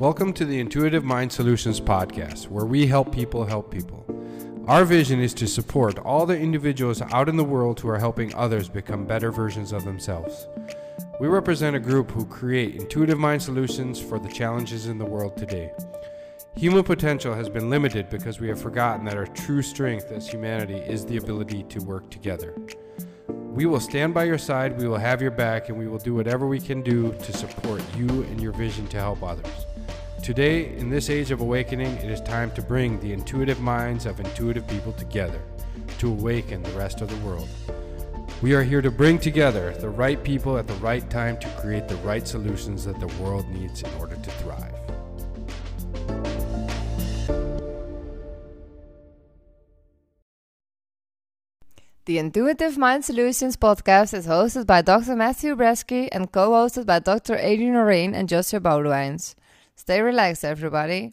Welcome to the Intuitive Mind Solutions podcast, where we help people help people. Our vision is to support all the individuals out in the world who are helping others become better versions of themselves. We represent a group who create intuitive mind solutions for the challenges in the world today. Human potential has been limited because we have forgotten that our true strength as humanity is the ability to work together. We will stand by your side, we will have your back, and we will do whatever we can do to support you and your vision to help others. Today, in this age of awakening, it is time to bring the intuitive minds of intuitive people together to awaken the rest of the world. We are here to bring together the right people at the right time to create the right solutions that the world needs in order to thrive. The Intuitive Mind Solutions podcast is hosted by Dr. Matthew Bresky and co hosted by Dr. Adrian Orain and Joshua Boudewijns. Stay relaxed, everybody.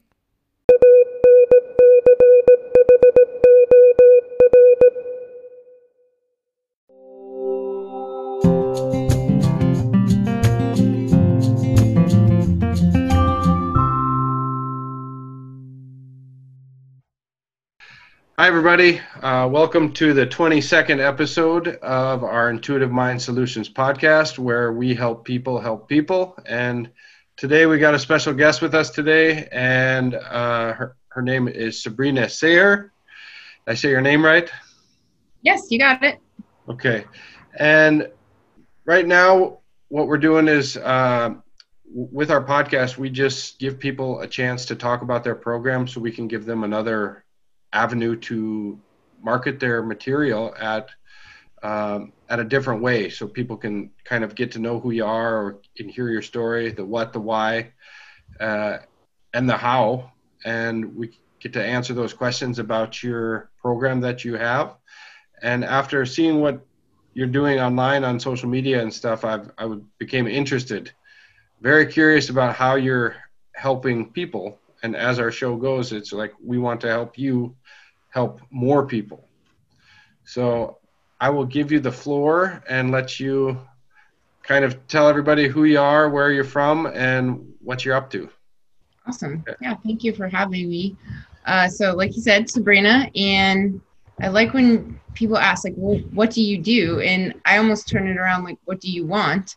Hi, everybody. Uh, welcome to the 22nd episode of our Intuitive Mind Solutions podcast, where we help people help people. And Today we got a special guest with us today, and uh, her, her name is Sabrina Sayer. Did I say your name right? Yes, you got it. Okay. And right now, what we're doing is uh, with our podcast, we just give people a chance to talk about their program so we can give them another avenue to market their material at um, at a different way so people can kind of get to know who you are or can hear your story the what the why uh, and the how. And we get to answer those questions about your program that you have. And after seeing what you're doing online on social media and stuff I've, i became interested. Very curious about how you're helping people and as our show goes it's like we want to help you help more people so I will give you the floor and let you kind of tell everybody who you are, where you're from, and what you're up to. Awesome. Yeah, thank you for having me. Uh, so, like you said, Sabrina, and I like when people ask, like, well, what do you do? And I almost turn it around, like, what do you want?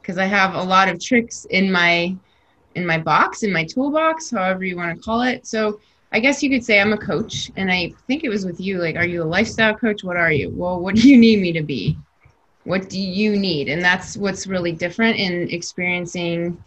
Because I have a lot of tricks in my in my box, in my toolbox, however you want to call it. So I guess you could say I'm a coach, and I think it was with you. Like, are you a lifestyle coach? What are you? Well, what do you need me to be? What do you need? And that's what's really different in experiencing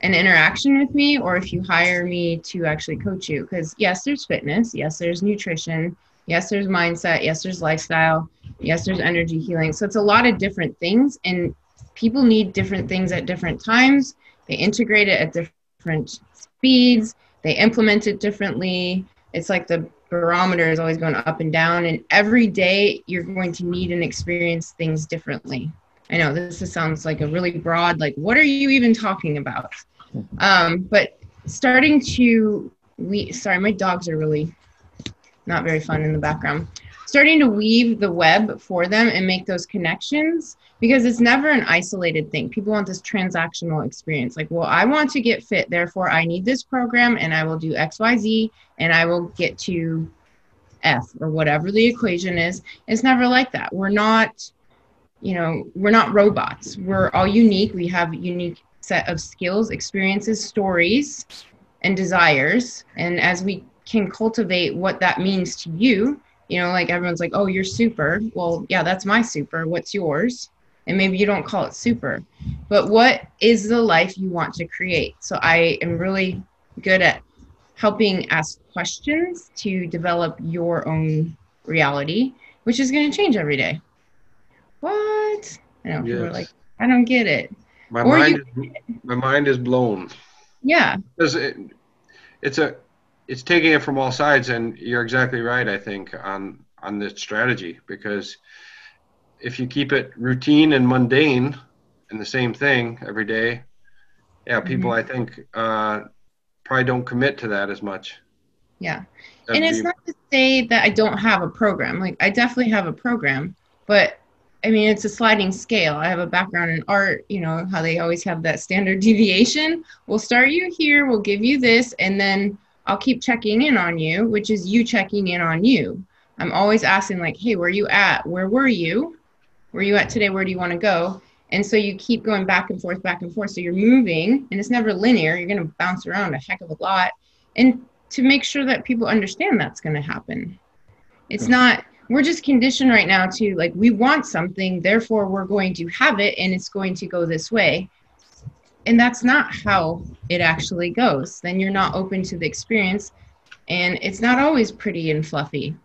an interaction with me, or if you hire me to actually coach you. Because yes, there's fitness. Yes, there's nutrition. Yes, there's mindset. Yes, there's lifestyle. Yes, there's energy healing. So it's a lot of different things, and people need different things at different times. They integrate it at different speeds they implement it differently. It's like the barometer is always going up and down, and every day you're going to need and experience things differently. I know this sounds like a really broad, like, what are you even talking about? Um, but starting to, we sorry, my dogs are really not very fun in the background starting to weave the web for them and make those connections because it's never an isolated thing. People want this transactional experience. Like, well, I want to get fit, therefore I need this program and I will do XYZ and I will get to F or whatever the equation is. It's never like that. We're not, you know, we're not robots. We're all unique. We have unique set of skills, experiences, stories, and desires. And as we can cultivate what that means to you, you know like everyone's like oh you're super. Well yeah that's my super. What's yours? And maybe you don't call it super. But what is the life you want to create? So i am really good at helping ask questions to develop your own reality which is going to change every day. What? I know yes. are like i don't get it. My or mind you, is, my mind is blown. Yeah. Because it, it's a it's taking it from all sides, and you're exactly right. I think on on this strategy because if you keep it routine and mundane and the same thing every day, yeah, people mm-hmm. I think uh, probably don't commit to that as much. Yeah, That'd and it's be... not to say that I don't have a program. Like I definitely have a program, but I mean, it's a sliding scale. I have a background in art, you know, how they always have that standard deviation. We'll start you here, we'll give you this, and then I'll keep checking in on you, which is you checking in on you. I'm always asking, like, hey, where are you at? Where were you? Where are you at today? Where do you want to go? And so you keep going back and forth, back and forth. So you're moving, and it's never linear. You're going to bounce around a heck of a lot. And to make sure that people understand that's going to happen. It's not, we're just conditioned right now to like, we want something, therefore we're going to have it, and it's going to go this way. And that's not how it actually goes. Then you're not open to the experience. And it's not always pretty and fluffy.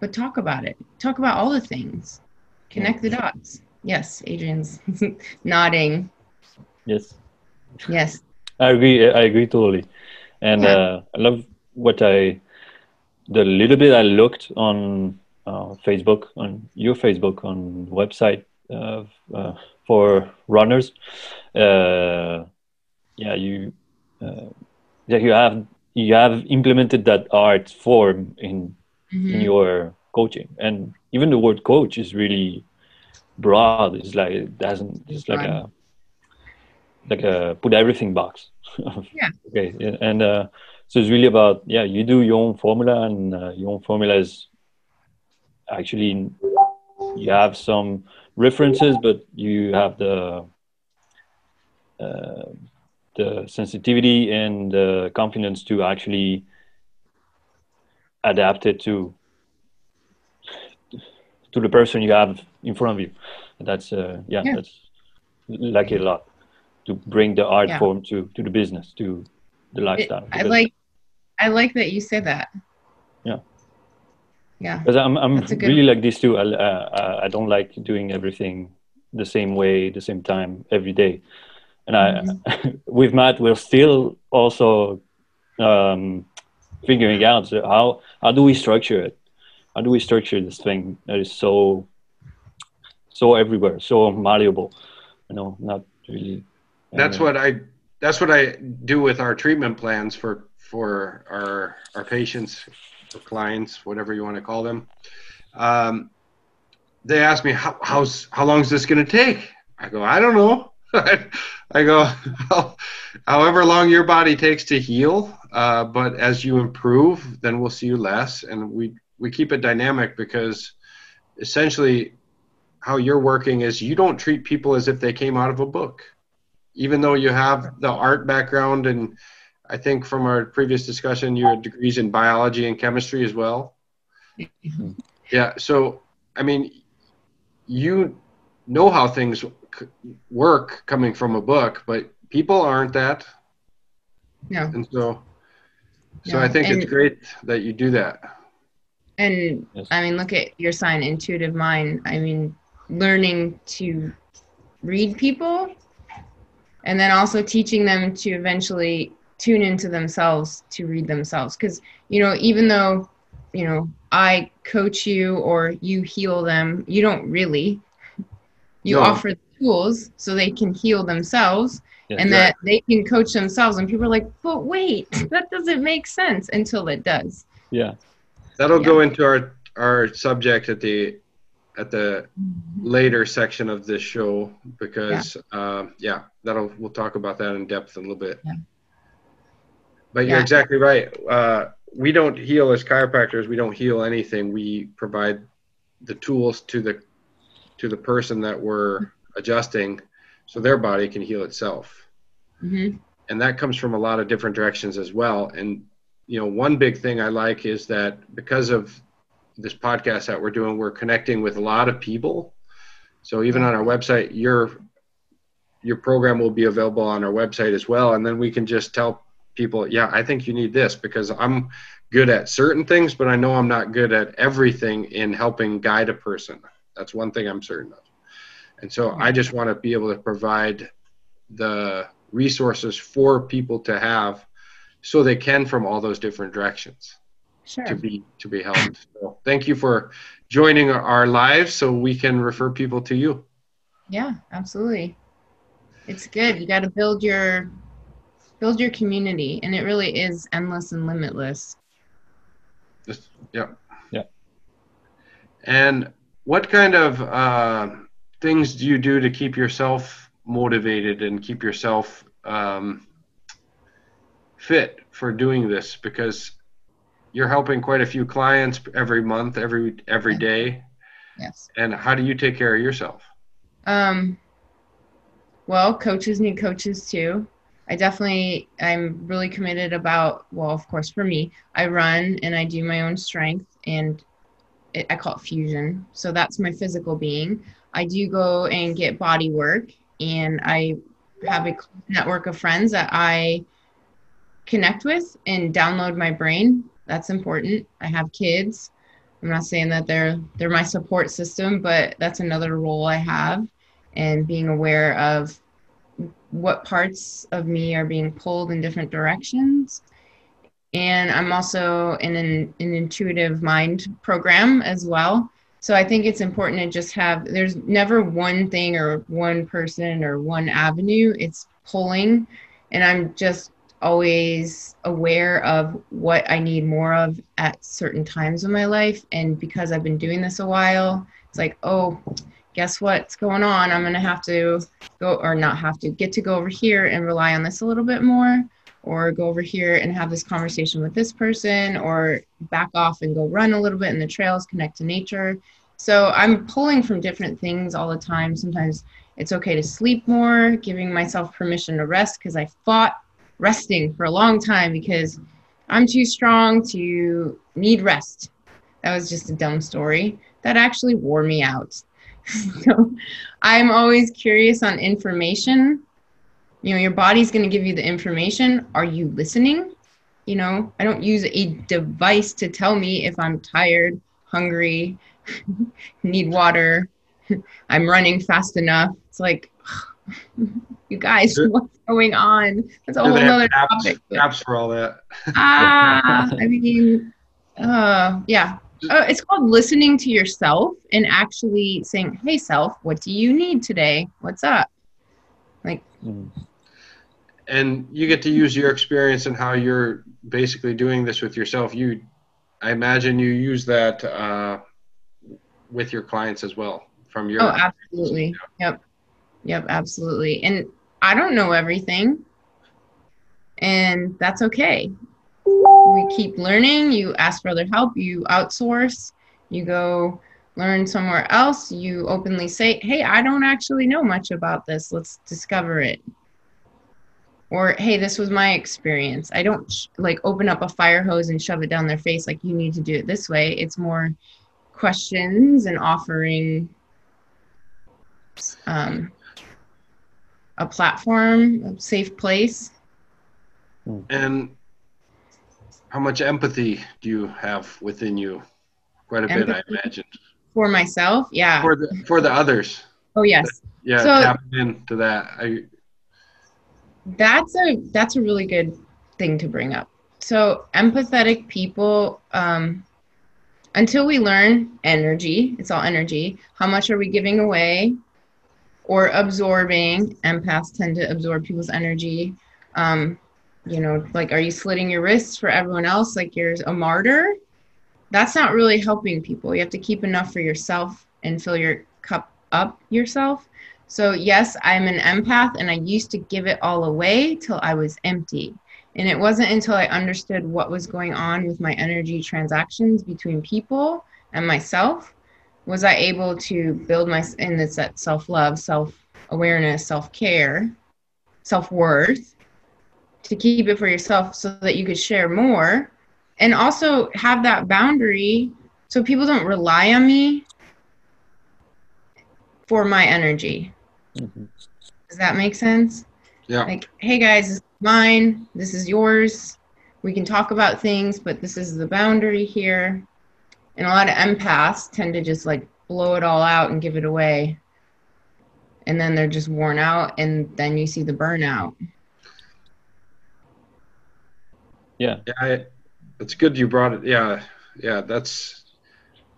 But talk about it. Talk about all the things. Connect the dots. Yes, Adrian's nodding. Yes. Yes. I agree. I agree totally, and yeah. uh, I love what I the little bit I looked on uh, Facebook, on your Facebook, on website uh, for runners. Uh, yeah, you uh, yeah you have you have implemented that art form in mm-hmm. in your coaching, and even the word coach is really broad. It's like it doesn't. It's like a like a put everything box. yeah. okay. And uh, so it's really about yeah. You do your own formula, and uh, your own formula is actually you have some references, but you have the uh, the sensitivity and the confidence to actually adapt it to to the person you have in front of you. That's uh, yeah, yeah. that's like it a lot to bring the art yeah. form to to the business to the lifestyle. It, I like I like that you said that. Yeah. Yeah. Because I'm I'm really like this too. I uh, I don't like doing everything the same way, the same time every day. And mm-hmm. I with Matt, we're still also um, figuring out how how do we structure it how do we structure this thing that is so so everywhere so malleable you know not really that's what i that's what i do with our treatment plans for for our our patients or clients whatever you want to call them. Um, they ask me how how's how long is this going to take? I go i don't know. I go, however long your body takes to heal, uh, but as you improve, then we'll see you less, and we we keep it dynamic because essentially how you're working is you don't treat people as if they came out of a book. Even though you have the art background and i think from our previous discussion you your degrees in biology and chemistry as well mm-hmm. yeah so i mean you know how things work coming from a book but people aren't that yeah and so so i think and it's great that you do that and yes. I mean, look at your sign, intuitive mind. I mean, learning to read people and then also teaching them to eventually tune into themselves to read themselves. Because, you know, even though, you know, I coach you or you heal them, you don't really. You no. offer the tools so they can heal themselves yeah, and that they can coach themselves. And people are like, but wait, that doesn't make sense until it does. Yeah. That'll yeah. go into our our subject at the at the mm-hmm. later section of this show because yeah. Uh, yeah. that'll we'll talk about that in depth a little bit. Yeah. But you're exactly right. Uh, we don't heal as chiropractors. We don't heal anything. We provide the tools to the to the person that we're adjusting, so their body can heal itself. Mm-hmm. And that comes from a lot of different directions as well. And you know, one big thing I like is that because of this podcast that we're doing, we're connecting with a lot of people. So even on our website, your your program will be available on our website as well, and then we can just tell people, yeah, I think you need this because I'm good at certain things, but I know I'm not good at everything in helping guide a person. That's one thing I'm certain of. And so I just want to be able to provide the resources for people to have so they can from all those different directions sure. to be to be helped. So thank you for joining our live so we can refer people to you. Yeah, absolutely. It's good. You got to build your build your community and it really is endless and limitless. Just, yeah. Yeah. And what kind of uh, things do you do to keep yourself motivated and keep yourself um, fit for doing this? Because you're helping quite a few clients every month, every every day. Yes. And how do you take care of yourself? Um, well, coaches need coaches too. I definitely, I'm really committed about, well, of course, for me, I run and I do my own strength and it, I call it fusion. So that's my physical being. I do go and get body work and I have a network of friends that I connect with and download my brain. That's important. I have kids. I'm not saying that they're they're my support system, but that's another role I have and being aware of what parts of me are being pulled in different directions. And I'm also in an, an intuitive mind program as well. So I think it's important to just have, there's never one thing or one person or one avenue. It's pulling. And I'm just always aware of what I need more of at certain times of my life. And because I've been doing this a while, it's like, oh, guess what's going on? I'm going to have to go, or not have to, get to go over here and rely on this a little bit more, or go over here and have this conversation with this person, or back off and go run a little bit in the trails, connect to nature. So I'm pulling from different things all the time. Sometimes it's okay to sleep more, giving myself permission to rest because I fought resting for a long time because I'm too strong to need rest. That was just a dumb story. That actually wore me out. so I'm always curious on information. You know, your body's going to give you the information. Are you listening? You know, I don't use a device to tell me if I'm tired, hungry, need water, I'm running fast enough. It's like, you guys, what's going on? That's a whole other topic. Apps for all that. ah, I mean, uh, yeah, uh, it's called listening to yourself and actually saying, "Hey, self, what do you need today? What's up?" Like, mm. and you get to use your experience and how you're basically doing this with yourself. You, I imagine, you use that uh, with your clients as well from your. Oh, absolutely. Yep, yep, absolutely. And I don't know everything, and that's okay we keep learning. You ask for other help. You outsource. You go learn somewhere else. You openly say hey i don't actually know much about this. Let's discover it. Or hey this was my experience. I don't sh- like open up a fire hose and shove it down their face like you need to do it this way. It's more questions and offering um, a platform a safe place. And how much empathy do you have within you? Quite a empathy bit, I imagine. For myself, yeah. For the for the others. Oh yes. Yeah, so, tapping into that. I, that's a that's a really good thing to bring up. So empathetic people, um, until we learn energy, it's all energy. How much are we giving away or absorbing? Empaths tend to absorb people's energy. Um, you know, like, are you slitting your wrists for everyone else like you're a martyr? That's not really helping people. You have to keep enough for yourself and fill your cup up yourself. So, yes, I'm an empath and I used to give it all away till I was empty. And it wasn't until I understood what was going on with my energy transactions between people and myself was I able to build my it's that self love, self awareness, self care, self worth to keep it for yourself so that you could share more and also have that boundary so people don't rely on me for my energy. Mm-hmm. Does that make sense? Yeah. Like, hey guys, this is mine. This is yours. We can talk about things, but this is the boundary here. And a lot of empaths tend to just like blow it all out and give it away. And then they're just worn out, and then you see the burnout. Yeah. Yeah, I, it's good you brought it. Yeah, yeah, that's.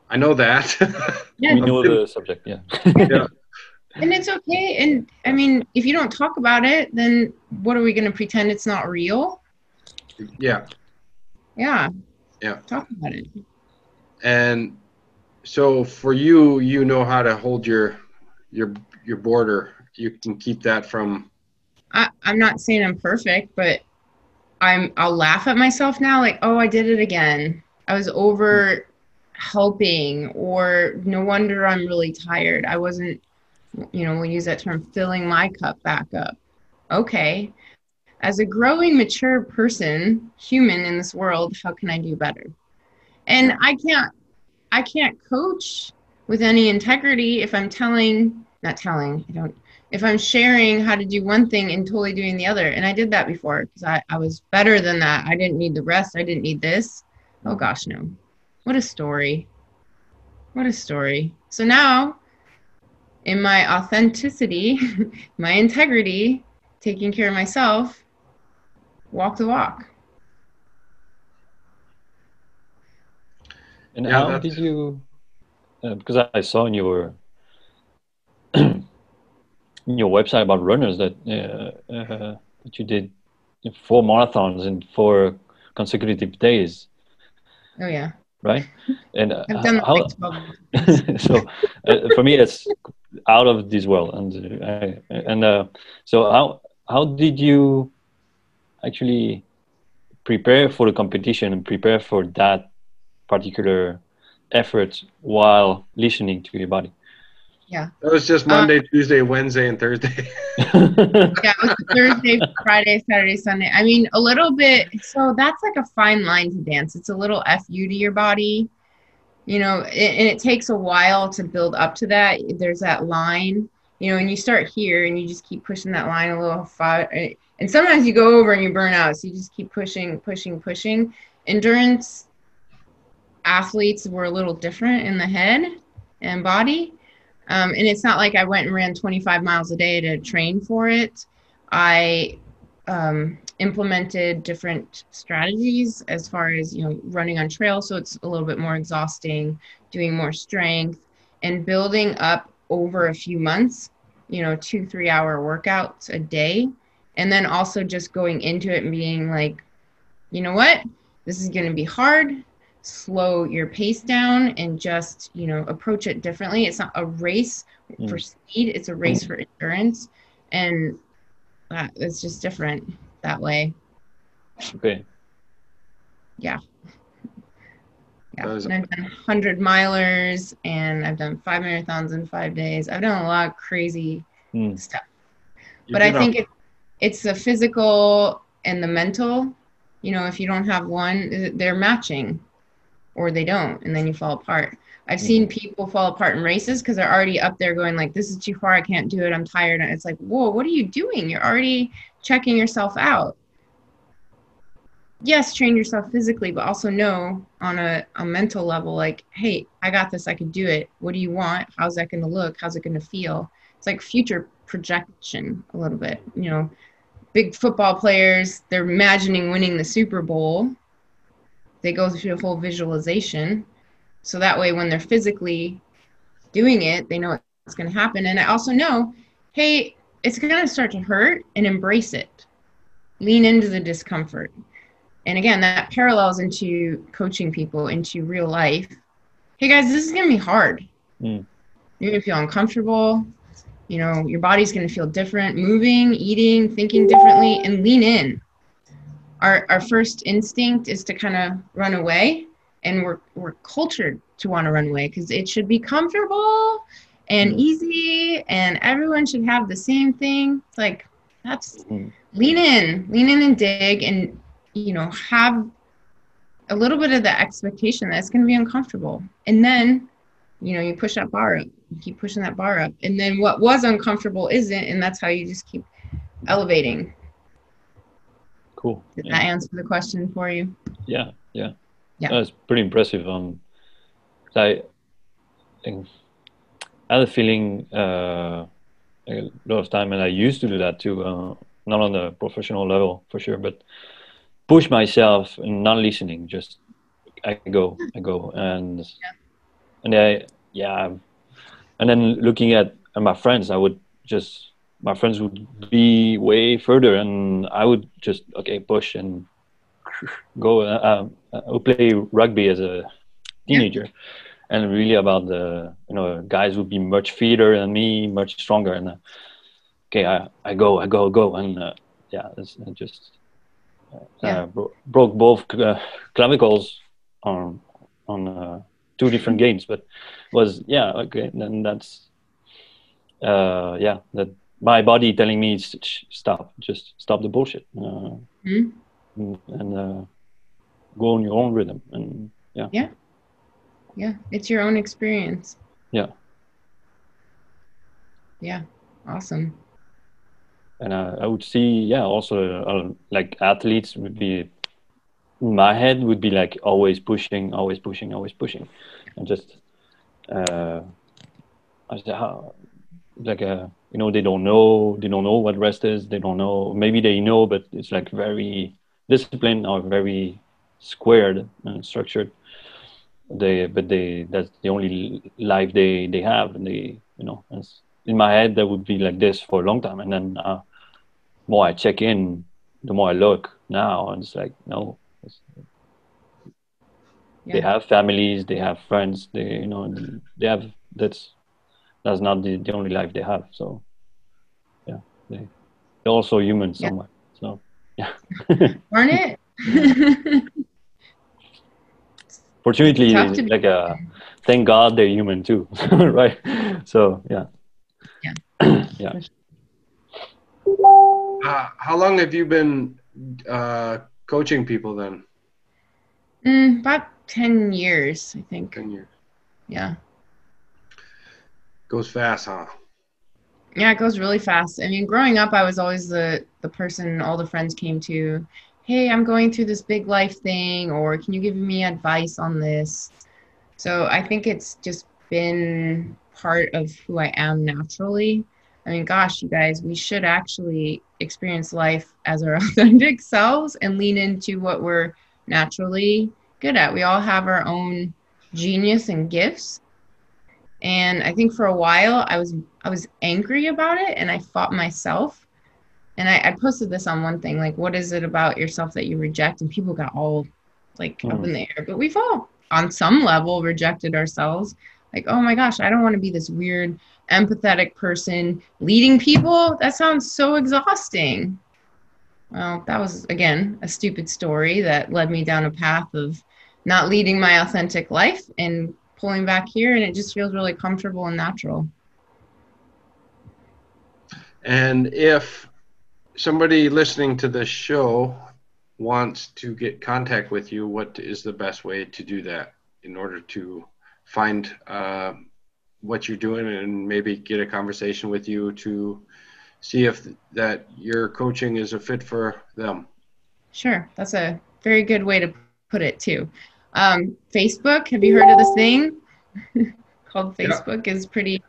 I know that. yeah. We know the subject. Yeah. yeah. And it's okay. And I mean, if you don't talk about it, then what are we going to pretend it's not real? Yeah. Yeah. Yeah. Talk about it. And so for you, you know how to hold your your your border. You can keep that from. I, I'm not saying I'm perfect, but I'm I'll laugh at myself now, like, oh, I did it again. I was over helping, or no wonder I'm really tired. I wasn't, you know, we'll use that term, filling my cup back up. Okay. As a growing, mature person, human in this world, how can I do better? And I can't I can't coach with any integrity if I'm telling, not telling, I don't if I'm sharing how to do one thing and totally doing the other. And I did that before because I, I was better than that. I didn't need the rest. I didn't need this. Oh gosh, no. What a story. What a story. So now, in my authenticity, my integrity, taking care of myself, walk the walk. And Yeah, how did you? Uh, because I saw in your in your website about runners that uh, uh, that you did four marathons in four consecutive days, Oh, yeah. right? And uh, I've done that how, so uh, for me it's out of this world and uh, and uh, so how how did you actually prepare for the competition and prepare for that particular effort while listening to your body That was just uh, Monday, Tuesday, Wednesday, and Thursday. yeah, it was Thursday, Friday, Saturday, Sunday. I mean, a little bit. So that's like a fine line to dance. It's a little fu to your body, you know, and and it takes a while to build up to that. There's that line, you know, and you start here and you just keep pushing that line a little far. Eh, and sometimes you go over and you burn out. So you just keep pushing, pushing, pushing. Endurance athletes were a little different in the head and body. Um, and it's not like I went and ran 25 miles a day to train for it. I um, implemented different strategies as far as you know running on trail, so it's a little bit more exhausting, doing more strength, and building up over a few months. You know, two three hour workouts a day, and then also just going into it and being like, you know what, this is going to be hard slow your pace down and just you know approach it differently. It's not a race for Mm. speed it's a race for endurance. And that it's just different that way. Okay. Yeah. Yeah. is- and i've done 100 milers and i've done five marathons in five days. I've done a lot of crazy Hmm. stuff. You but I think it, it's the physical and the mental. You know, if you don't have one, they're matching, or they don't, and then you fall apart. I've seen people fall apart in races because they're already up there going like, "This is too far. I can't do it. I'm tired." And it's like, "Whoa, what are you doing? You're already checking yourself out." Yes, train yourself physically, but also know on a, a mental level, like, "Hey, I got this. I can do it. What do you want? How's that going to look? How's it going to feel?" It's like future projection a little bit. You know, big football players, they're imagining winning the Super Bowl. They go through a whole visualization. So that way, when they're physically doing it, they know what's going to happen. And I also know, hey, it's going to start to hurt and embrace it. Lean into the discomfort. And again, that parallels into coaching people into real life. Hey guys, this is going to be hard. Mm. You're going to feel uncomfortable you know your body's going to feel different moving eating thinking differently and lean in our our first instinct is to kind of run away and we're we're cultured to want to run away because it should be comfortable and Mm. easy and everyone should have the same thing it's like that's Mm. lean in lean in and dig and you know have a little bit of the expectation that it's going to be uncomfortable and then you know you push that bar up you keep pushing that bar up and then what was uncomfortable isn't and that's how you just keep elevating cool. Did yeah. that answer the question for you? Yeah yeah. Yeah. that's pretty impressive. Um i i had a feeling uh a lot of time and i used to do that too uh, not on the professional level for sure but push myself and not listening just i go i go. And and i yeah and then looking at my friends i would just my friends would be way further and i would just okay push and go uh, um, I would play rugby as a teenager and really about the you know guys would be much fitter than me, much stronger, and uh, okay, I, I go, I go, go, and uh, yeah, it's it just uh, Yeah. bro- broke both uh, clavicles on on uh, two different games, but was yeah okay. Then that's uh, yeah that my body telling me "Sh- sh- stop, just stop the bullshit, uh, Mhm. and, and uh, go on your own rhythm, and yeah, Yeah, yeah it's your own experience. Yeah. Yeah, awesome. and uh, I would see yeah also uh, like athletes would be my head would be like always pushing, always pushing, always pushing, and just uh, I said how like uh, you know they don't know they don't know what rest is they don't know maybe they know but it's like very disciplined or very squared and structured. They but they that's the only life they they have and they you know in my head that would be like this for a long time. And then uh, more I check in the more I look now and it's like no. It's, they have families they have friends they you know they have that's that's not the, the only life they have so. yeah they, they're also human Yeah. somewhere so yeah Aren't it? fortunately Tough to be- like uh thank god they're human too right so yeah yeah Uh, how long have you been uh, coaching people then? Mm, about 10 years, I think. Ten years. Yeah. Goes fast, huh? Yeah, it goes really fast. I mean, growing up, I was always the the person all the friends came to. Hey, I'm going through this big life thing, or can you give me advice on this? So I think it's just been part of who I am naturally. I mean, gosh, you guys, we should actually experience life as our authentic selves and lean into what we're naturally good at. We all have our own genius and gifts. And I think for a while I was I was angry about it and I fought myself. And I, I posted this on one thing, like, what is it about yourself that you reject? And people got all like up hmm. in the air. But we've all on some level rejected ourselves. Like, oh my gosh, I don't want to be this weird, empathetic person leading people. That sounds so exhausting. Well, that was again a stupid story that led me down a path of not leading my authentic life and pulling back here and it just feels really comfortable and natural. And if somebody listening to this show wants to get contact with you, what is the best way to do that in order to find uh, what you're doing and maybe get a conversation with you to see if that your coaching is a fit for them? Sure, that's a very good way to put it too. Um, Facebook, have you heard of this thing called. Facebook? Is pretty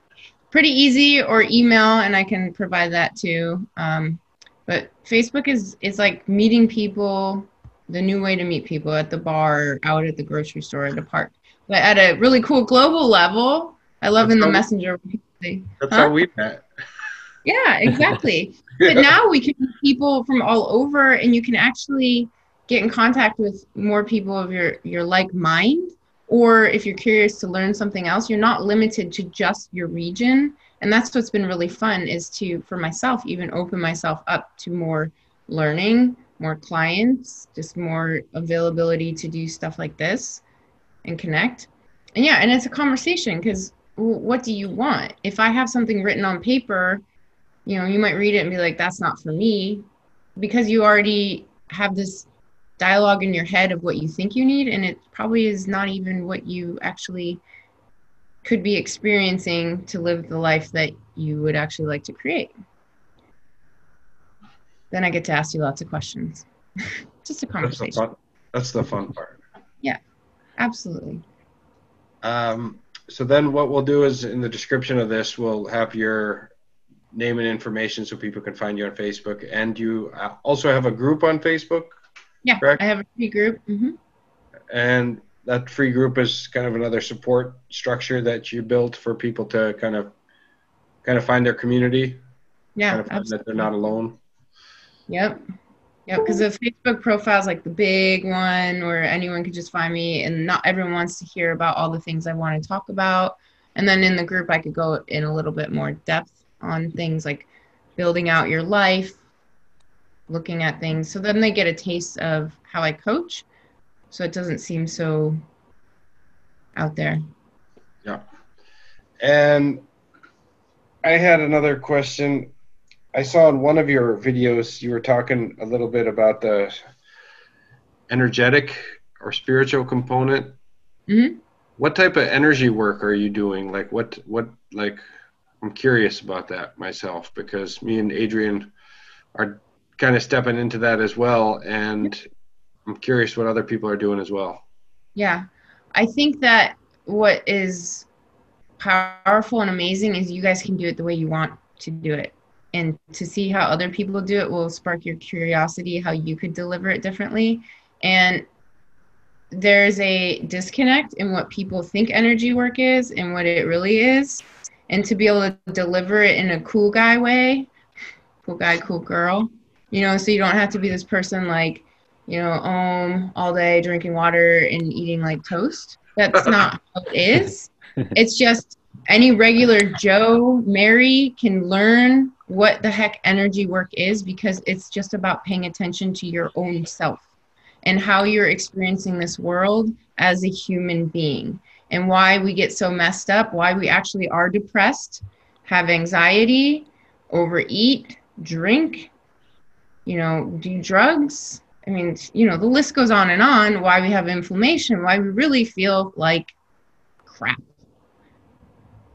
pretty easy, or email, and I can provide that too. Um, but Facebook is is like meeting people, the new way to meet people at the bar, out at the grocery store, at a park. But at a really cool global level, I love That's in the messenger. say, That's Huh? how we met. Yeah, exactly. but now we can meet people from all over and you can actually get in contact with more people of your your like mind or if you're curious to learn something else you're not limited to just your region. And that's what's been really fun is to for myself even open myself up to more learning more clients just more availability to do stuff like this and connect. And yeah and it's a conversation because what do you want? If i have something written on paper you know, you might read it and be like, that's not for me, because you already have this dialogue in your head of what you think you need, and it probably is not even what you actually could be experiencing to live the life that you would actually like to create. Then I get to ask you lots of questions. Just a That's the conversation. fun. That's the fun part. Yeah. Absolutely. Um, so then what we'll do is in the description of this, we'll have your name and information so people can find you on Facebook. And you uh, also have a group on Facebook, Yeah, Correct. I have a free group. hmm and that free group is kind of another support structure that you built for people to kind of kind of find their community, Yeah, kind of find that they're not alone. Yep. Yeah, because the Facebook profile is like the big one where anyone could just find me, and not everyone wants to hear about all the things I want to talk about. And then in the group, I could go in a little bit more depth on things like building out your life, looking at things. So then they get a taste of how I coach. So it doesn't seem so out there. Yeah. And I had another question. I saw in one of your videos you were talking a little bit about the energetic or spiritual component. Mm-hmm what type of energy work are you doing like what what like i'm curious about that myself because me and adrian are kind of stepping into that as well and i'm curious what other people are doing as well. Yeah. I think that what is powerful and amazing is you guys can do it the way you want to do it. And to see how other people do it will spark your curiosity how you could deliver it differently. And there's a disconnect in what people think energy work is and what it really is. And to be able to deliver it in a cool guy way, cool guy, cool girl, you know, so you don't have to be this person like, you know, um, all day drinking water and eating like toast. That's not how it is. It's just any regular Joe, Mary can learn what the heck energy work is because it's just about paying attention to your own self and how you're experiencing this world as a human being and why we get so messed up, why we actually are depressed, have anxiety, overeat, drink, you know, do drugs. I mean, you know, the list goes on and on why we have inflammation, why we really feel like crap.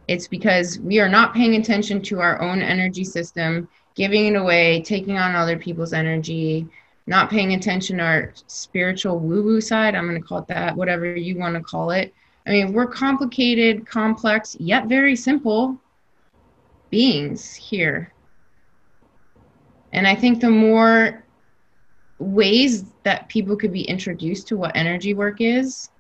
It's because we are not paying attention to our own energy system, giving it away, taking on other people's energy, not paying attention to our spiritual woo woo side. I'm going to call it that, whatever you want to call it. I mean, we're complicated, complex, yet very simple beings here. And I think the more ways that people could be introduced to what energy work is,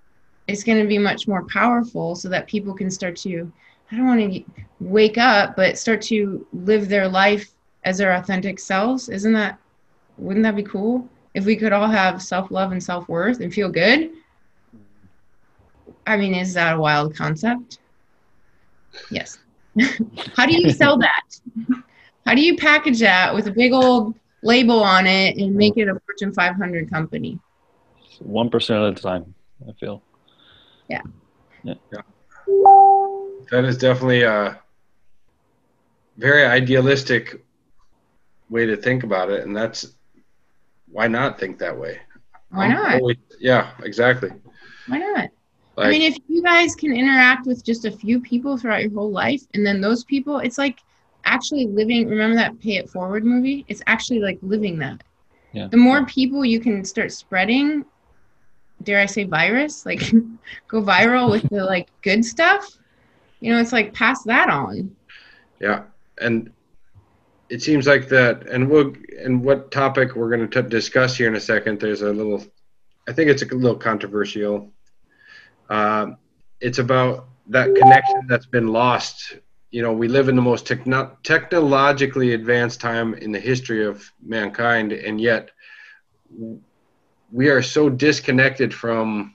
it's going to be much more powerful so that people can start to, I don't want to wake up, but start to live their life as their authentic selves. Isn't that wouldn't that be cool? If we could all have self-love and self-worth and feel good. I mean is that a wild concept? Yes. How do you sell that how do you package that with a big old label on it and mm. make it a fortune 500 company 1% at a time i feel yeah yeah, yeah. that is definitely a very idealistic way to think about it and that's why not think that way? Why not? Always, yeah, exactly. Why not? Like, I mean, if you guys can interact with just a few people throughout your whole life, and then those people, it's like actually living. Remember that Pay It Forward movie? It's actually like living that. Yeah. The more people you can start spreading, dare I say, virus, like go viral with the like good stuff. You know, it's like pass that on. Yeah, and it seems like that, and we'll and what topic we're going to discuss here in a second. There's a little, I think it's a little controversial. Um, it's about that connection that's been lost. You know, we live in the most techno- technologically advanced time in the history of mankind, and yet we are so disconnected from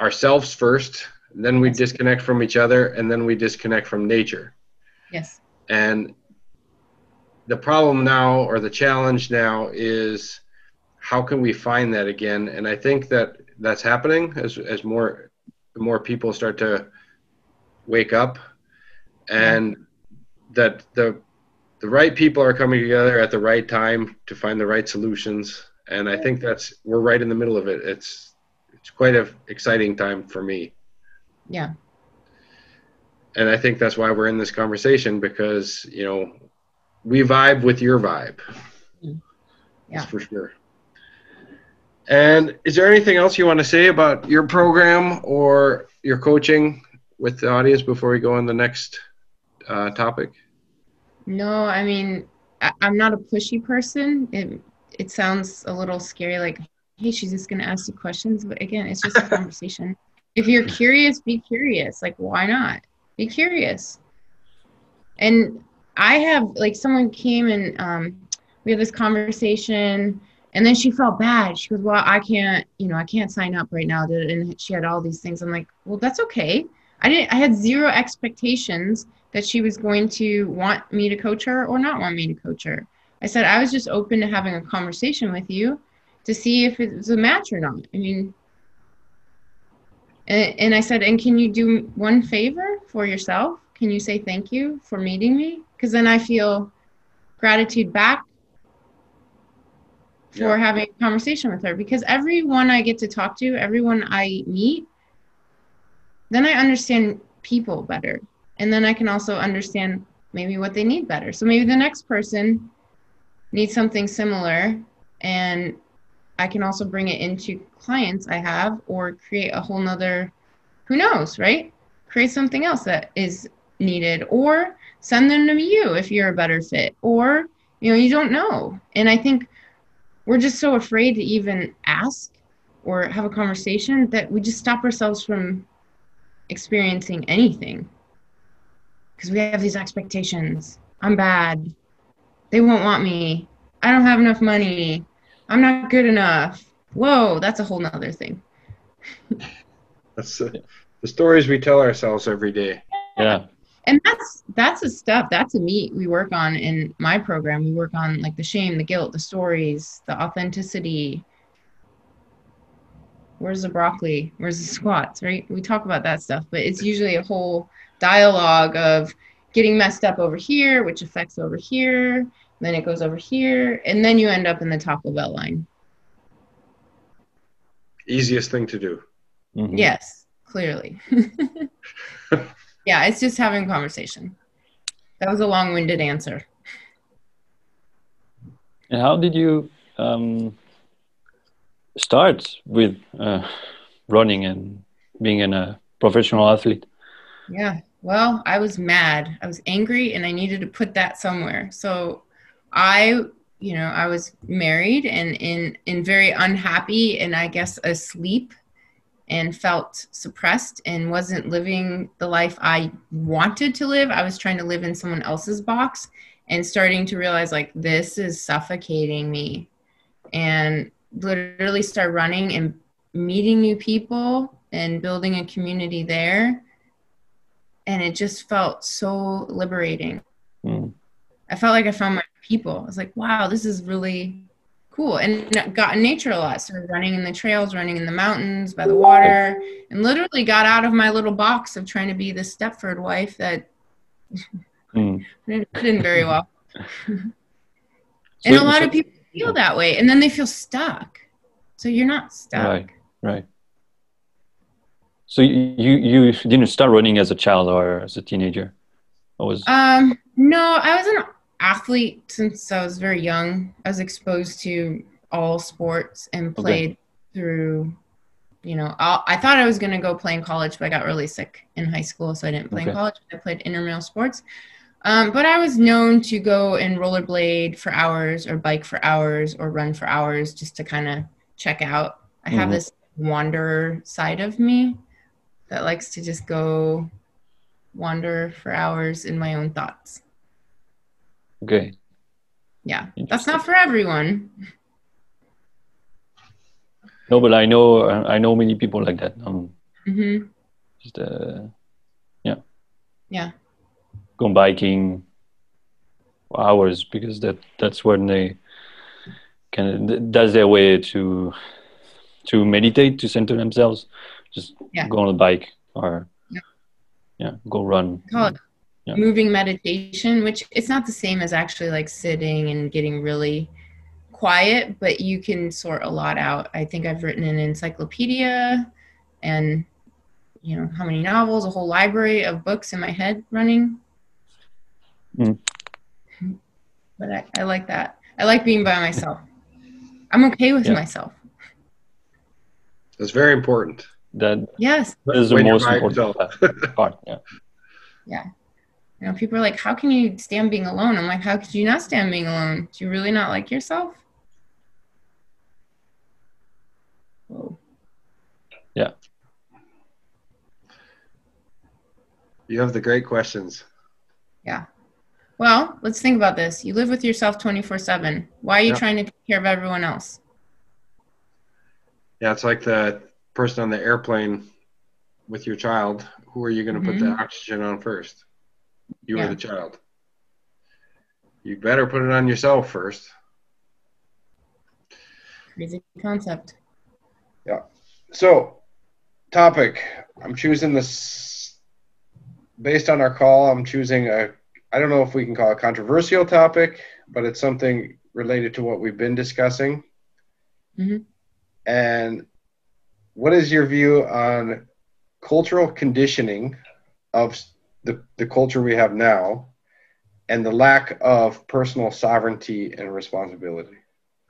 ourselves first. Then we disconnect from each other, and then we disconnect from nature. Yes. And the problem now or the challenge now is how can we find that again and i think that that's happening as as more more people start to wake up and that the the right people are coming together at the right time to find the right solutions and i think that's we're right in the middle of it it's it's quite an exciting time for me yeah and i think that's why we're in this conversation because you know we vibe with your vibe. Mm-hmm. Yeah. That's for sure. And is there anything else you want to say about your program or your coaching with the audience before we go on the next uh, topic? No, I mean, I, am not a pushy person. It, it sounds a little scary, like, hey, she's just going to ask you questions. But again, it's just a conversation. if you're curious, be curious. Like, why not? Be curious. And I have like someone came and um, we had this conversation and then she felt bad she goes well i can't you know i can't sign up right now and she had all these things i'm like well that's okay i didn't i had zero expectations that she was going to want me to coach her or not want me to coach her. I said i was just open to having a conversation with you to see if it was a match or not. I mean and, and i said and can you do one favor for yourself? Can you say thank you for meeting me? Because then i feel gratitude back for yeah. having a conversation with her. Because everyone I get to talk to, everyone I meet, then I understand people better. And then I can also understand maybe what they need better. So maybe the next person needs something similar and I can also bring it into clients I have or create a whole nother who knows, right? Create something else that is needed or send them to you if you're a better fit or you know you don't know. And I think we're just so afraid to even ask or have a conversation that we just stop ourselves from experiencing anything because we have these expectations. I'm bad. They won't want me. I don't have enough money. I'm not good enough. Whoa that's a whole nother thing. That's uh, the stories we tell ourselves every day. Yeah. And that's that's the stuff that's a meat we work on in my program. We work on like the shame the guilt the stories the authenticity. Where's the broccoli? Where's the squats right? We talk about that stuff but it's usually a whole dialogue of getting messed up over here which affects over here then it goes over here and then you end up in the taco bell line easiest thing to do mm-hmm. yes clearly yeah, it's just having conversation. That was a long-winded answer. And how did you um, start with uh, running and being in a professional athlete? Yeah, well, I was mad. I was angry, and I needed to put that somewhere. So, I, you know, I was married and in in very unhappy, and I guess asleep and felt suppressed and wasn't living the life I wanted to live. I was trying to live in someone else's box and starting to realize like this is suffocating me and literally start running and meeting new people and building a community there and it just felt so liberating. Mm. i felt like i found my people. I was like wow this is really cool. And got in nature a lot. Started running in the trails running in the mountains by the water and literally got out of my little box of trying to be the stepford wife that mm. didn't very well. And a lot of people feel that way and then they feel stuck. So you're not stuck. Right right so you you didn't start running as a child or as a teenager I was um no i was an athlete since I was very young. I was exposed to all sports and played okay. through, you know, I'll, i thought I was going to go play in college, but I got really sick in high school, so I didn't play okay. in college. I played intramural sports. Um, but I was known to go and rollerblade for hours or bike for hours or run for hours just to kind of check out. I have mm-hmm. this wanderer side of me that likes to just go wander for hours in my own thoughts. Okay. Yeah, that's not for everyone. No, but I know I know many people like that. Um, mm-hmm. Just uh, yeah. Yeah. Go biking hours because that that's when they can that's their way to to meditate to center themselves. Just yeah. go on a bike or yeah, yeah go run. Call it yeah. moving meditation, which it's not the same as actually like sitting and getting really quiet, but you can sort a lot out. I think I've written an encyclopedia and you know how many novels, a whole library of books in my head running. Mm. But I, I like that. I like being by myself. I'm okay with yeah. myself. That's very important. That yes, that is the most important part. Yeah. Yeah. You know, people are like, how can you stand being alone? I'm like, how could you not stand being alone? Do you really not like yourself? Whoa. Yeah. You have the great questions. Yeah. Well, let's think about this. You live with yourself 24 7. Why are you Yeah. trying to take care of everyone else? Yeah, it's like the person on the airplane with your child. Who are you going to put the Mhm. oxygen on first? You Yeah. or the child? You better put it on yourself first. Crazy concept. Yeah. So, topic. I'm choosing this based on our call. I'm choosing a. I don't know if we can call it controversial topic, but it's something related to what we've been discussing. Mhm. And what is your view on cultural conditioning of the, the culture we have now and the lack of personal sovereignty and responsibility?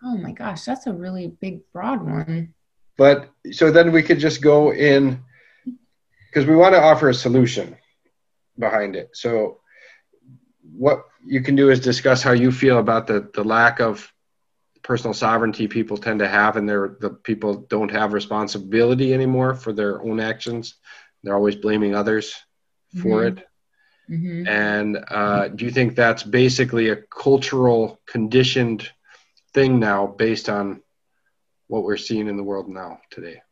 Oh my gosh, that's a really big, broad one. But so then we could just go in because we want to offer a solution behind it. So what you can do is discuss how you feel about the, the lack of personal sovereignty people tend to have and they're the people don't have responsibility anymore for their own actions. They're always blaming others for Mhm. it. hmm And uh, do you think that's basically a cultural conditioned thing now based on what we're seeing in the world now today?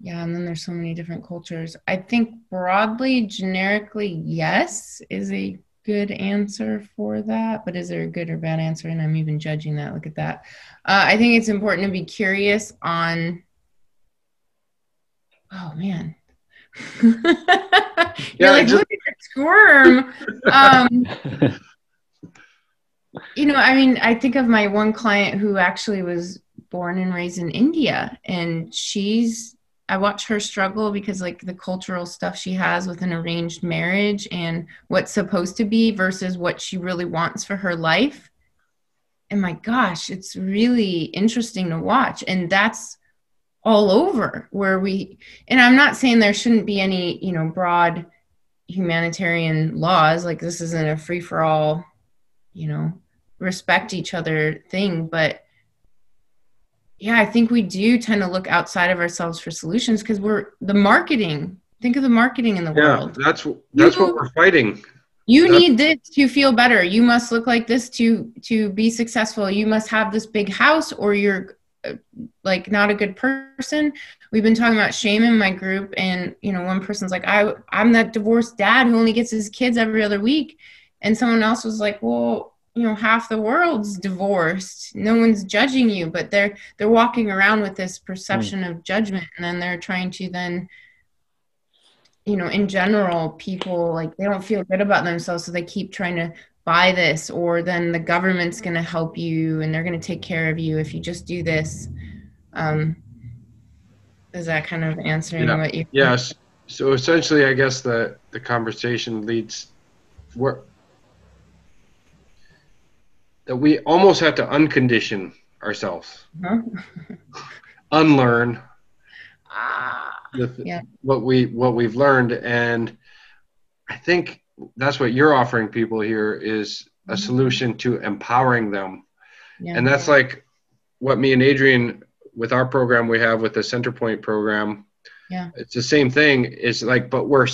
Yeah, and then there's so many different cultures. I think broadly, generically, yes is a good answer for that. But is there a good or bad answer? And I'm even judging that. Look at that. Uh, I think it's important to be curious on. Oh man. You're Yeah, like, just- look at the squirm. Um, you know, I mean, I think of my one client who actually was born and raised in India, and she's I watch her struggle because like the cultural stuff she has with an arranged marriage and what's supposed to be versus what she really wants for her life. And my gosh, it's really interesting to watch. And that's all over where we and I'm not saying there shouldn't be any, you know, broad humanitarian laws. Like this isn't a free for all, you know, respect each other thing, but yeah, I think we do tend to look outside of ourselves for solutions because we're the marketing. Think of the marketing in the Yeah, world. that's that's You- what we're fighting. You That's- need this to feel better. You must look like this to to be successful. You must have this big house or you're uh, like not a good person. We've been talking about shame in my group and you know one person's like I I'm that divorced dad who only gets his kids every other week and someone else was like, "Well, you know, half the world's divorced. No one's judging you, but they're they're walking around with this perception of judgment and then they're trying to then you know, in general, people like they don't feel good about themselves, so they keep trying to buy this, or then the government's going to help you and they're going to take care of you if you just do this. Um, is that kind of answering Yeah. what you? Yes. So essentially, I guess the the conversation leads where that we almost have to uncondition ourselves, Huh? unlearn Ah, the, Yeah. what we what we've learned, and I think that's what you're offering people here is a Mhm. solution to empowering them yeah. and that's like what me and Adrian with our program we have with the Centerpoint program. Yeah. It's the same thing. It's like, but we're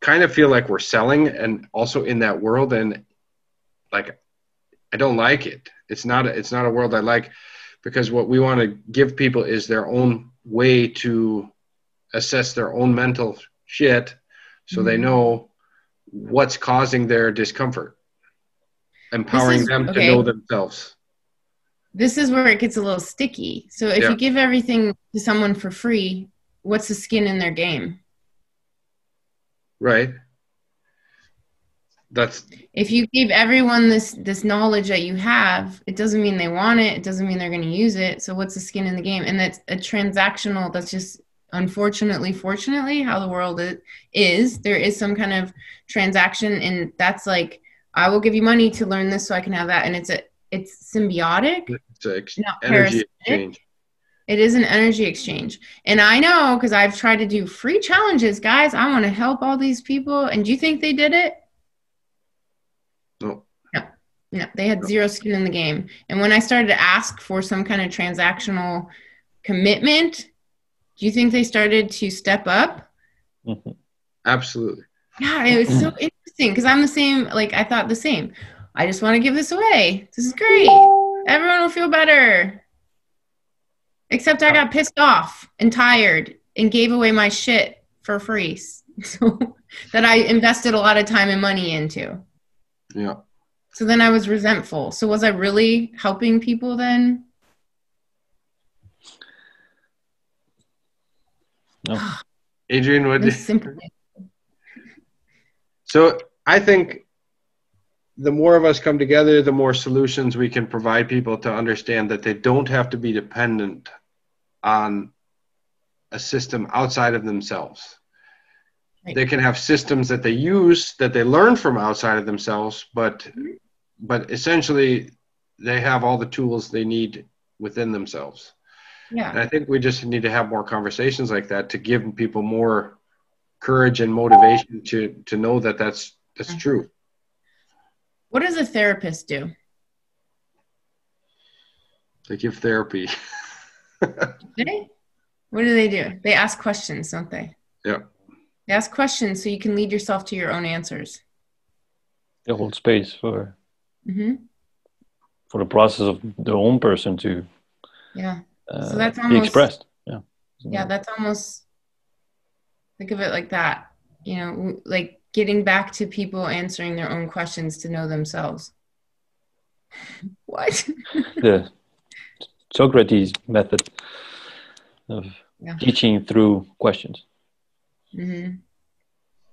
kind of feel like we're selling and also in that world. And like, I don't like it. It's not, a, it's not a world I like because what we want to give people is their own way to assess their own mental shit. So they Mhm. know what's causing their discomfort, empowering is- them to know themselves. this is where it gets a little sticky. So if Yeah. you give everything to someone for free, what's the skin in their game? Right. That's if you give everyone this this knowledge that you have it doesn't mean they want it it doesn't mean they're going to use it so what's the skin in the game and that's a transactional that's just unfortunately fortunately how the world is there is some kind of transaction and that's like i will give you money to learn this so i can have that and it's a it's symbiotic it's ex- Not energy exchange. it is an energy exchange. And I know because I've tried to do free challenges, guys. I want to help all these people. And do you think they did it? No. No, they had zero skin in the game. And when I started to ask for some kind of transactional commitment, do you think they started to step up? Mhm. Absolutely. Yeah, it was so interesting because I'm the same. Like I thought the same. I just want to give this away. This is great. Everyone will feel better. Except I got pissed off and tired and gave away my shit for free. So that I invested a lot of time and money into. Yeah. So then I was resentful. So was I really helping people then? No. Ah. Adrian, what? It was simple. So I think the more of us come together, the more solutions we can provide people to understand that they don't have to be dependent on a system outside of themselves. Right. They can have systems that they use that they learn from outside of themselves, but Mhm. but essentially they have all the tools they need within themselves. And Yeah. I think we just need to have more conversations like that to give people more courage and motivation to to know that that's that's Mhm. true. What does a therapist do? They give therapy. They? What do they do? They ask questions, don't they? Yeah. Ask questions so you can lead yourself to your own answers. They hold space for hmm for the process of the own person to Yeah. uh, So that's almost, be expressed. Yeah. Yeah, that's almost think of it like that. You know, like getting back to people answering their own questions to know themselves. What? the Socrates method of Yeah. teaching through questions. Hmm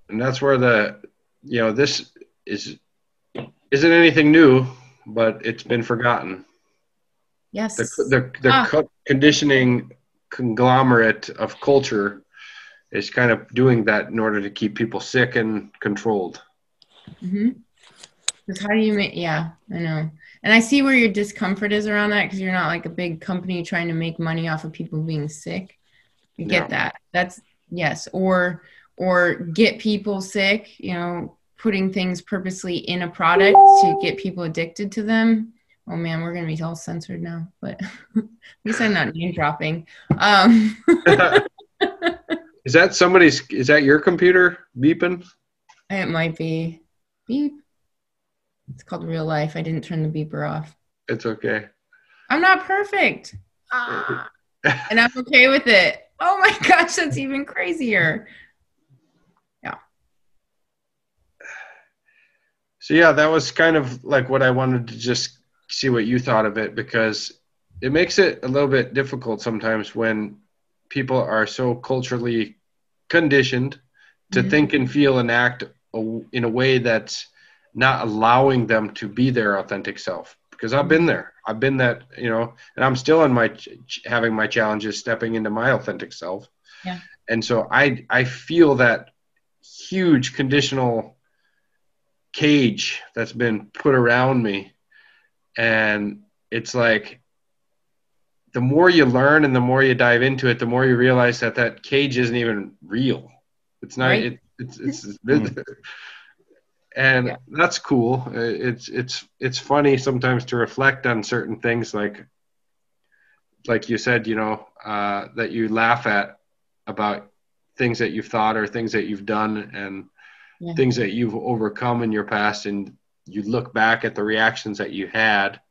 and that's where the you know this is isn't anything new but it's been forgotten Yes. the the, the Ah. conditioning conglomerate of culture is kind of doing that in order to keep people sick and controlled Mm-hmm. Because how do you make? Yeah, I know, and I see where your discomfort is around that because you're not like a big company trying to make money off of people being sick. I get that. That's yes, or or get people sick. You know, putting things purposely in a product to get people addicted to them. Oh man, we're gonna be all censored now, but at least I'm not name dropping. Um, is that somebody's is that your computer beeping it might be beep. It's called real life. I didn't turn the beeper off. it's okay I'm not perfect. Ah, and I'm okay with it. Oh my gosh, that's even crazier. Yeah. So yeah, that was kind of like what I wanted to just see what you thought of it because it makes it a little bit difficult sometimes when people are so culturally conditioned to Mhm. think and feel and act in a way that's not allowing them to be their authentic self because I've been there. I've been that, you know, and I'm still in my ch- ch- having my challenges stepping into my authentic self. Yeah. And so I I feel that huge conditional cage that's been put around me and it's like the more you learn and the more you dive into it the more you realize that that cage isn't even real it's not Right. it, it's it's hmm. and Yeah. that's cool it's it's it's funny sometimes to reflect on certain things like like you said you know uh, that you laugh at about things that you've thought or things that you've done and Yeah. things that you've overcome in your past and you look back at the reactions that you had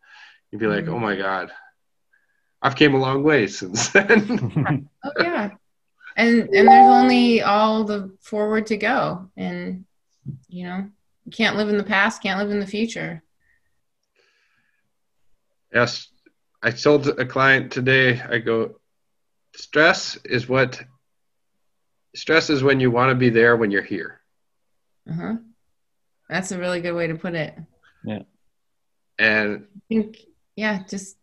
you'd be like Mhm. oh my god i've came a long way since then Oh yeah. And and there's only all the forward to go. And you know, you can't live in the past, can't live in the future. yes i told a client today i go stress is what stress is when you want to be there when you're here Uh-huh. That's a really good way to put it. Yeah. And I think yeah, just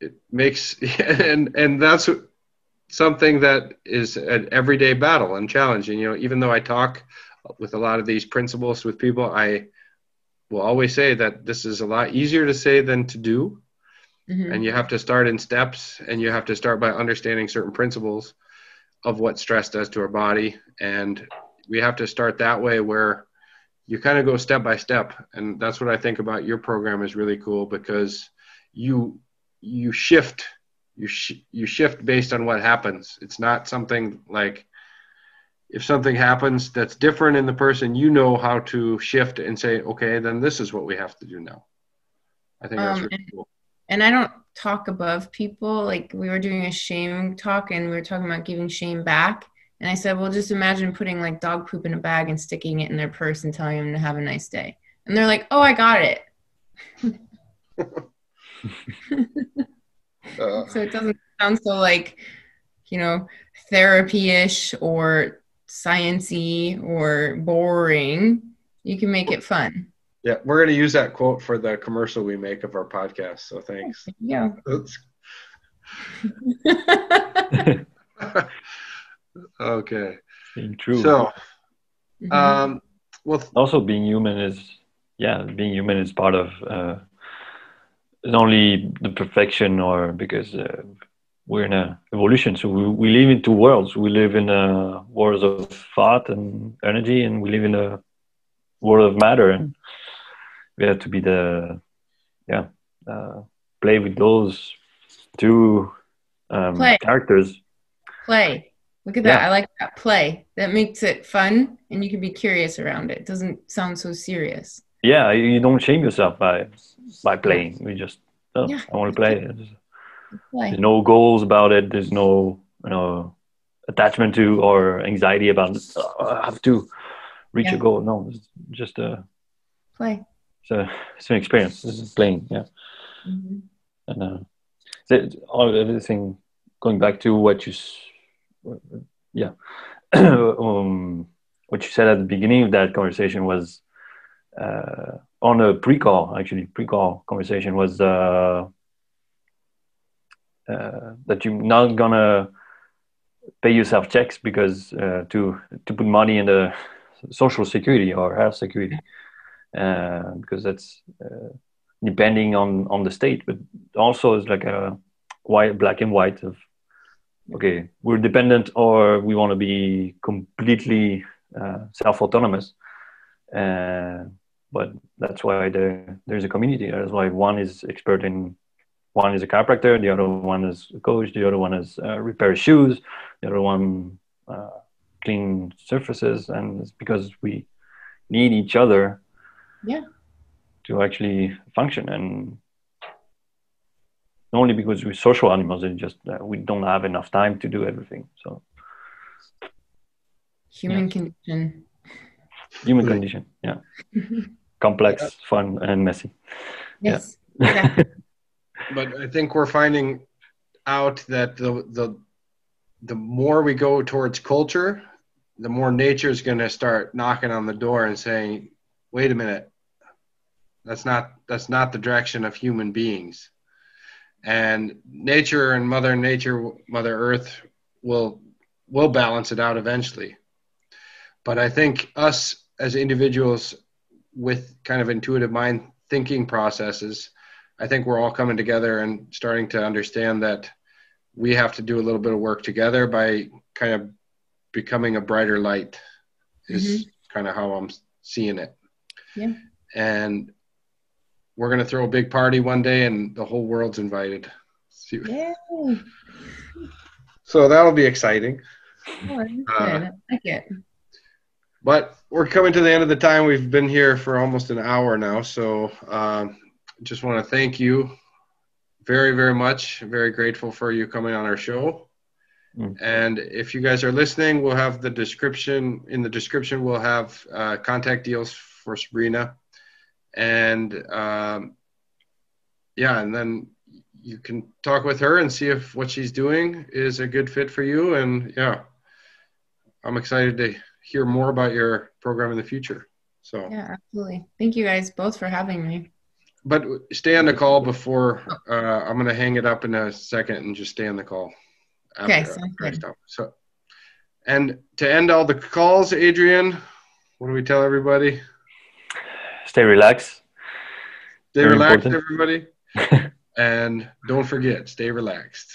it makes and and that's something that is an everyday battle and challenge and you know even though i talk with a lot of these principles with people i will always say that this is a lot easier to say than to do. Mhm. and you have to start in steps and you have to start by understanding certain principles of what stress does to our body. And we have to start that way where you kind of go step by step. And that's what i think about your program is really cool because you you shift you sh- you shift based on what happens. It's not something like if something happens that's different in the person, you know how to shift and say, okay, then this is what we have to do now. I think that's Um, really and- cool. and I don't talk above people. Like we were doing a shame talk and we were talking about giving shame back. And I said, well, just imagine putting like dog poop in a bag and sticking it in their purse and telling them to have a nice day. And they're like, oh, I got it. Uh, So it doesn't sound so like, you know, therapy-ish or sciency or boring. You can make it fun. yeah, we're going to use that quote for the commercial we make of our podcast. So thanks. Yeah. Okay. Being true. So, Mhm. um, well, also being human is yeah being human is part of uh, it's only the perfection or because uh, we're in a evolution so we, we live in two worlds we live in a world of thought and energy and we live in a world of matter and we have to be the yeah uh, play with those two um, Play. characters play. Look at that. Yeah. I like that play. That makes it fun and you can be curious around it. It doesn't sound so serious. yeah you don't shame yourself by by playing you just oh Yeah. i want to play Play. There's no goals about it. There's no you know attachment to or anxiety about "Oh, I have to reach Yeah. a goal. No, it's just a Play. it's a it's an experience. This is playing, yeah. Mhm. And uh, the, all everything going back to what you yeah um, what you said at the beginning of that conversation was uh, on a pre-call actually pre-call conversation was uh, uh, that you're not gonna pay yourself checks because uh, to to put money in the social security or health security. Uh, because that's uh, depending on on the state but also it's like a white black and white of okay we're dependent or we want to be completely uh, self-autonomous. Uh, but that's why there there's a community. That's why one is expert in one is a chiropractor the other one is a coach the other one is uh, repair shoes the other one uh, clean surfaces and it's because we need each other Yeah. to actually function and only because we're social animals it's just uh, we don't have enough time to do everything so Human condition. human condition yeah complex fun and messy Yes. Exactly. But I think we're finding out that the the the more we go towards culture, the more nature is going to start knocking on the door and saying, "Wait a minute, that's not that's not the direction of human beings." And nature and Mother Nature, Mother Earth, will will balance it out eventually. But I think us as individuals with kind of intuitive mind thinking processes I think we're all coming together and starting to understand that we have to do a little bit of work together by kind of becoming a brighter light is kind of how I'm seeing it. Yeah. And we're going to throw a big party one day and the whole world's invited. See- Yay. So that'll be exciting. Oh, that's Uh. I like it. But we're coming to the end of the time. We've been here for almost an hour now. So um, just want to thank you very, very much. Very grateful for you coming on our show. Mm. And if you guys are listening, we'll have the description. In the description, we'll have uh, contact deals for Sabrina. And um, yeah, and then you can talk with her and see if what she's doing is a good fit for you. And yeah, I'm excited to hear more about your program in the future. So, Yeah, absolutely. Thank you guys both for having me. But stay on the call before uh, I'm going to hang it up in a second and just stay on the call. Okay, sounds good. So, and to end all the calls, Adrian, what do we tell everybody? stay relaxed Stay Very relaxed, important. everybody, and don't forget, stay relaxed.